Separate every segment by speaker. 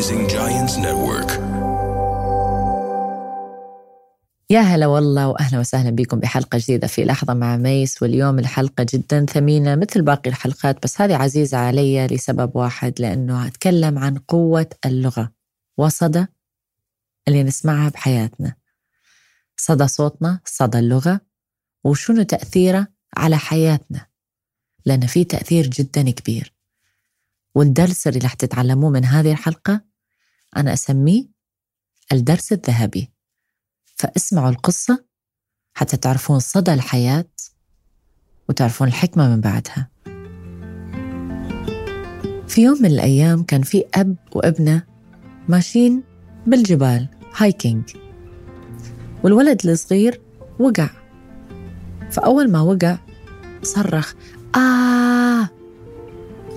Speaker 1: Rising Giants Network.
Speaker 2: يا هلا والله وأهلا وسهلا بكم بحلقة جديدة في لحظة مع ميس واليوم الحلقة جدا ثمينة مثل باقي الحلقات بس هذه عزيزة علي لسبب واحد لأنه أتكلم عن قوة اللغة. وصدى اللي نسمعها بحياتنا. صدى صوتنا صدى اللغة وشنو تأثيره على حياتنا؟ لأن في تأثير جدا كبير. والدرس اللي رح تتعلموه من هذه الحلقة أنا أسميه الدرس الذهبي. فاسمعوا القصة حتى تعرفون صدى الحياة وتعرفون الحكمة من بعدها. في يوم من الأيام كان في أب وابنة ماشيين بالجبال هايكينج. والولد الصغير وقع. فأول ما وقع صرخ آه!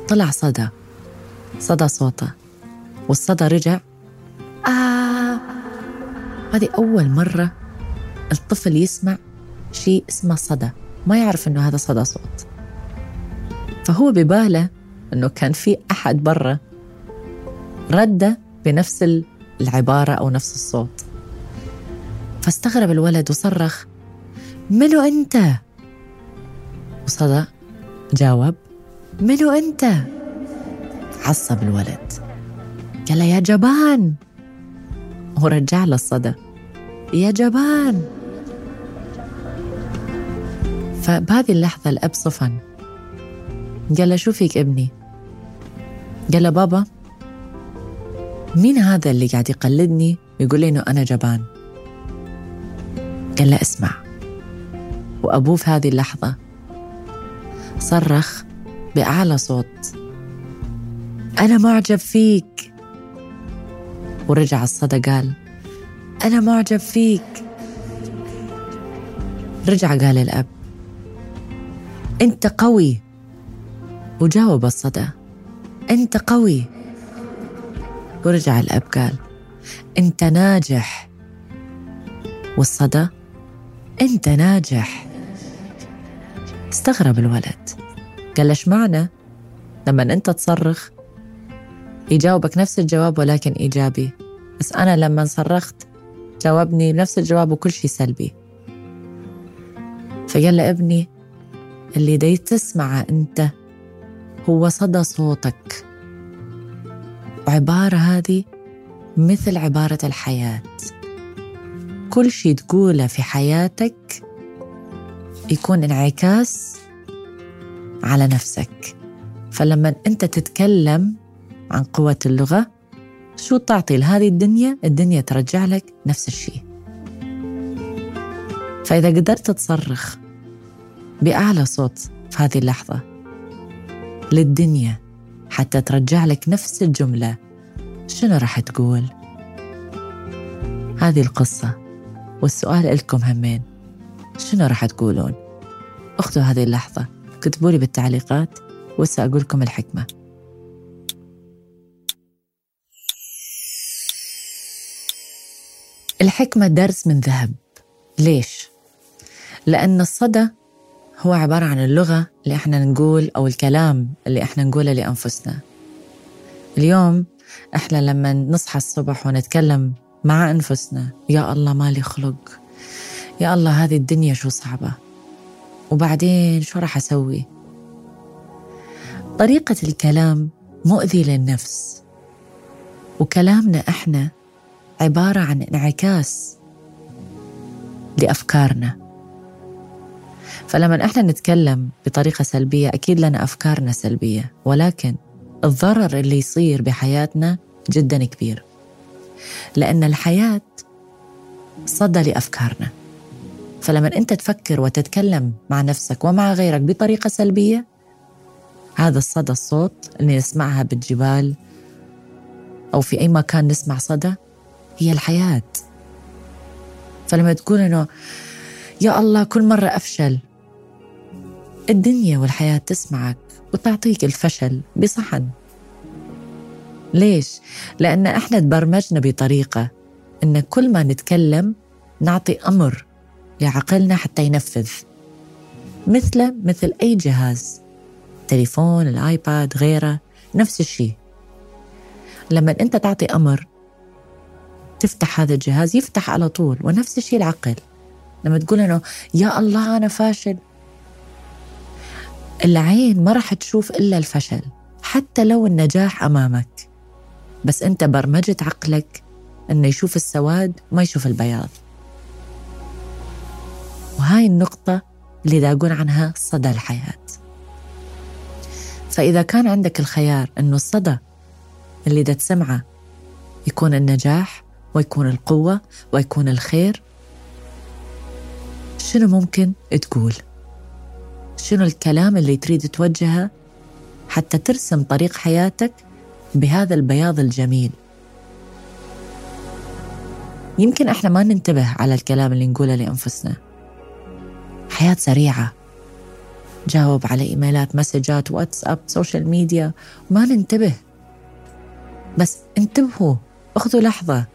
Speaker 2: طلع صدى. صدى صوته. والصدى رجع. آه. هذه أول مرة الطفل يسمع شيء اسمه صدى. ما يعرف إنه هذا صدى صوت. فهو بباله إنه كان في أحد برا رد بنفس العبارة أو نفس الصوت. فاستغرب الولد وصرخ منو أنت؟ وصدى جاوب منو أنت؟ عصب الولد. قال له يا جبان. ورجع له الصدى. يا جبان. فبهذه اللحظة الأب صفن. قال له شو فيك ابني؟ قال له بابا مين هذا اللي قاعد يقلدني ويقول لي إنه أنا جبان؟ قال له اسمع. وأبوه في هذه اللحظة صرخ بأعلى صوت. أنا معجب فيك. ورجع الصدى قال أنا معجب فيك. رجع قال الأب أنت قوي. وجاوب الصدى أنت قوي. ورجع الأب قال أنت ناجح. والصدى أنت ناجح. استغرب الولد قال ليش معنى؟ لما أنت تصرخ يجاوبك نفس الجواب ولكن إيجابي. بس أنا لما صرخت جاوبني بنفس الجواب وكل شيء سلبي. فقال له ابني اللي دي تسمعه أنت هو صدى صوتك. وعبارة هذه مثل عبارة الحياة. كل شيء تقوله في حياتك يكون انعكاس على نفسك. فلما أنت تتكلم عن قوة اللغة شو تعطي لهذه الدنيا الدنيا ترجع لك نفس الشيء فإذا قدرت تصرخ بأعلى صوت في هذه اللحظة للدنيا حتى ترجع لك نفس الجملة شنو راح تقول؟ هذه القصة والسؤال لكم همين شنو راح تقولون؟ اخذوا هذه اللحظة كتبوا لي بالتعليقات وسأقول لكم الحكمة الحكمة درس من ذهب. ليش؟ لأن الصدى هو عبارة عن اللغة اللي إحنا نقول أو الكلام اللي إحنا نقوله لأنفسنا. اليوم إحنا لما نصحى الصبح ونتكلم مع أنفسنا يا الله مالي خلق. يا الله هذه الدنيا شو صعبة؟ وبعدين شو راح أسوي؟ طريقة الكلام مؤذي للنفس. وكلامنا إحنا عبارة عن انعكاس لأفكارنا. فلما إحنا نتكلم بطريقة سلبية أكيد لنا أفكارنا سلبية ولكن الضرر اللي يصير بحياتنا جدا كبير. لأن الحياة صدى لأفكارنا. فلما أنت تفكر وتتكلم مع نفسك ومع غيرك بطريقة سلبية هذا الصدى الصوت اللي نسمعها بالجبال أو في أي مكان نسمع صدى هي الحياة. فلما تقول إنه يا الله كل مرة أفشل الدنيا والحياة تسمعك وتعطيك الفشل بصحن. ليش؟ لأن إحنا تبرمجنا بطريقة إن كل ما نتكلم نعطي أمر لعقلنا حتى ينفذ. مثله مثل أي جهاز تليفون الآيباد غيره نفس الشيء. لما أنت تعطي أمر تفتح هذا الجهاز يفتح على طول ونفس الشيء العقل. لما تقول إنه يا الله أنا فاشل. العين ما راح تشوف إلا الفشل حتى لو النجاح أمامك. بس أنت برمجت عقلك إنه يشوف السواد وما يشوف البياض. وهاي النقطة اللي يداقون عنها صدى الحياة. فإذا كان عندك الخيار أنه الصدى اللي دا تسمعه يكون النجاح ويكون القوة ويكون الخير. شنو ممكن تقول؟ شنو الكلام اللي تريد توجهه حتى ترسم طريق حياتك بهذا البياض الجميل؟ يمكن إحنا ما ننتبه على الكلام اللي نقوله لأنفسنا. حياة سريعة. جاوب على إيميلات مسجات واتساب social media. ما ننتبه. بس انتبهوا اخذوا لحظة.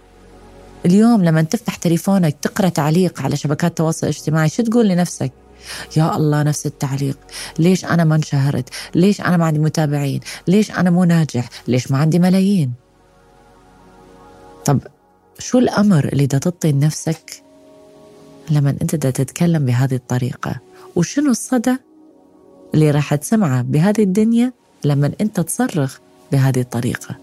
Speaker 2: اليوم لما تفتح تليفونك تقرأ تعليق على شبكات التواصل الاجتماعي شو تقول لنفسك؟ يا الله نفس التعليق. ليش أنا ما انشهرت؟ ليش أنا ما عندي متابعين؟ ليش أنا مو ناجح؟ ليش ما عندي ملايين؟ طب شو الأمر اللي دا تعطي لنفسك لما أنت دا تتكلم بهذه الطريقة؟ وشنو الصدى اللي راح تسمعه بهذه الدنيا لما أنت تصرخ بهذه الطريقة؟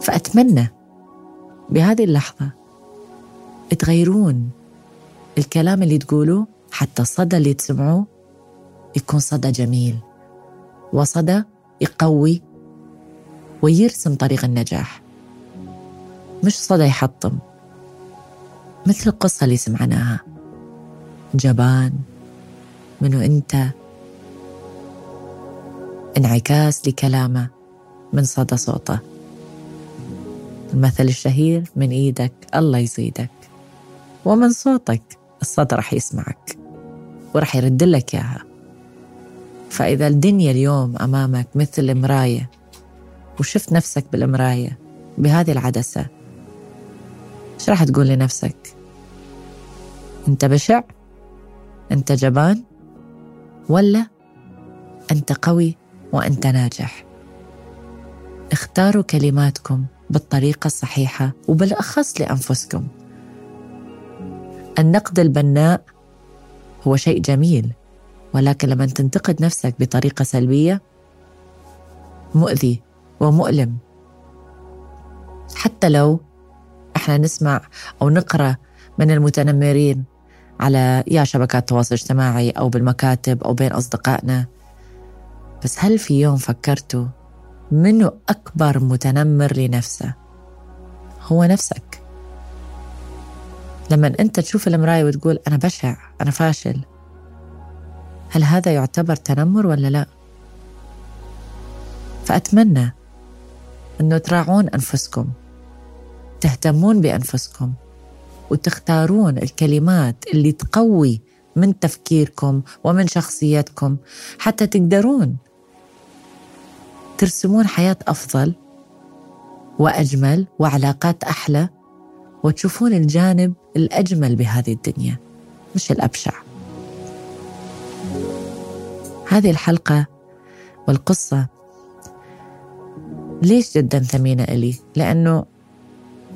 Speaker 2: فأتمنى بهذه اللحظة تغيرون الكلام اللي تقولوه حتى الصدى اللي تسمعوه يكون صدى جميل وصدى يقوي ويرسم طريق النجاح. مش صدى يحطم مثل القصة اللي سمعناها. جبان منو أنت؟ انعكاس لكلامه من صدى صوته. المثل الشهير من إيدك الله يزيدك ومن صوتك الصوت رح يسمعك ورح يرد لك إياها. فإذا الدنيا اليوم أمامك مثل المراية وشفت نفسك بالمراية بهذه العدسة إيش راح تقول لنفسك؟ أنت بشع؟ أنت جبان؟ ولا أنت قوي وأنت ناجح؟ اختاروا كلماتكم بالطريقة الصحيحة وبالأخص لأنفسكم. النقد البناء هو شيء جميل ولكن لما تنتقد نفسك بطريقة سلبية مؤذي ومؤلم. حتى لو إحنا نسمع أو نقرأ من المتنمرين على يا شبكات التواصل الاجتماعي أو بالمكاتب أو بين أصدقائنا بس هل في يوم فكرتوا منو أكبر متنمر لنفسه هو نفسك لما أنت تشوف المراية وتقول أنا بشع أنا فاشل هل هذا يعتبر تنمر ولا لا؟ فأتمنى أنه تراعون أنفسكم تهتمون بأنفسكم وتختارون الكلمات اللي تقوي من تفكيركم ومن شخصيتكم حتى تقدرون ترسمون حياة أفضل وأجمل وعلاقات أحلى وتشوفون الجانب الأجمل بهذه الدنيا. مش الأبشع. هذه الحلقة والقصة ليش جدا ثمينة إلي؟ لأنه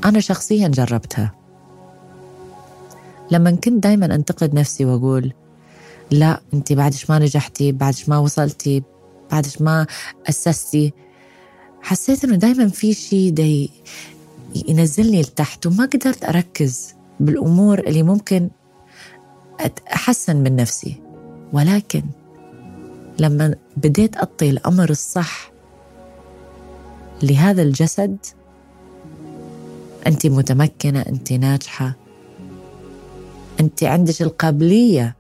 Speaker 2: أنا شخصيا جربتها. لما كنت دايما أنتقد نفسي وأقول لا أنت بعدش ما نجحتي بعدش ما وصلتي بعد ما أسستي حسيت إنه دايما في شيء دي ينزلني لتحت وما قدرت أركز بالأمور اللي ممكن أحسن من نفسي. ولكن لما بديت أعطي الأمر الصح لهذا الجسد أنت متمكنة أنت ناجحة. أنت عندك القابلية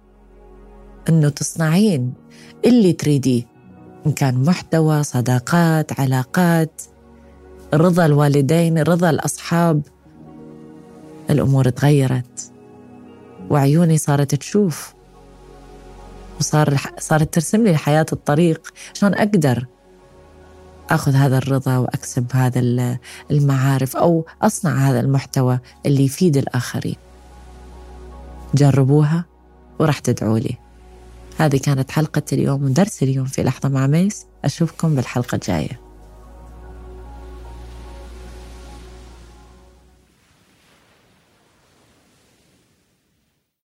Speaker 2: أنه تصنعين اللي تريديه. إن كان محتوى صداقات علاقات رضا الوالدين رضا الأصحاب. الأمور تغيرت وعيوني صارت تشوف وصار صارت ترسم لي الحياة الطريق. شلون أقدر أخذ هذا الرضا وأكسب هذا المعارف أو أصنع هذا المحتوى اللي يفيد الآخرين؟ جربوها وراح تدعوا لي. هذه كانت حلقة اليوم ودرس اليوم في لحظة مع ميس. أشوفكم بالحلقة الجاية.